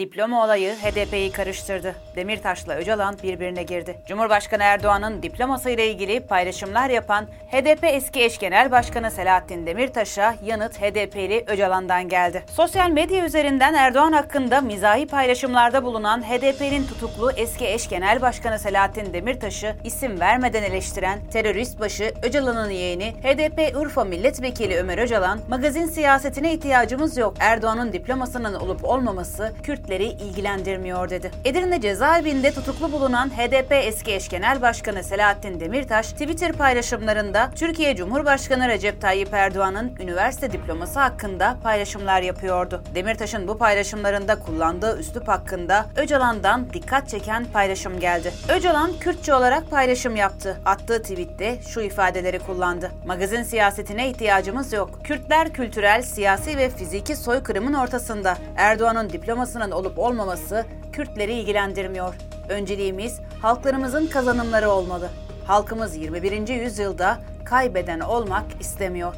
Diploma olayı HDP'yi karıştırdı. Demirtaş'la Öcalan birbirine girdi. Cumhurbaşkanı Erdoğan'ın diploması ile ilgili paylaşımlar yapan HDP eski eş genel başkanı Selahattin Demirtaş'a yanıt HDP'li Öcalan'dan geldi. Sosyal medya üzerinden Erdoğan hakkında mizahi paylaşımlarda bulunan HDP'nin tutuklu eski eş genel başkanı Selahattin Demirtaş'ı isim vermeden eleştiren terörist başı Öcalan'ın yeğeni HDP Urfa Milletvekili Ömer Öcalan, magazin siyasetine ihtiyacımız yok. Erdoğan'ın diplomasının olup olmaması Kürtleri ilgilendirmiyor dedi. Edirne cezaevinde tutuklu bulunan HDP eski eş genel başkanı Selahattin Demirtaş, Twitter paylaşımlarında Türkiye Cumhurbaşkanı Recep Tayyip Erdoğan'ın üniversite diploması hakkında paylaşımlar yapıyordu. Demirtaş'ın bu paylaşımlarında kullandığı üslup hakkında Öcalan'dan dikkat çeken paylaşım geldi. Öcalan Kürtçe olarak paylaşım yaptı. Attığı tweette şu ifadeleri kullandı. Magazin siyasetine ihtiyacımız yok. Kürtler kültürel, siyasi ve fiziki soykırımın ortasında. Erdoğan'ın diplomasının olup olmaması Kürtleri ilgilendirmiyor. Önceliğimiz halklarımızın kazanımları olmalı. Halkımız 21. yüzyılda kaybeden olmak istemiyor.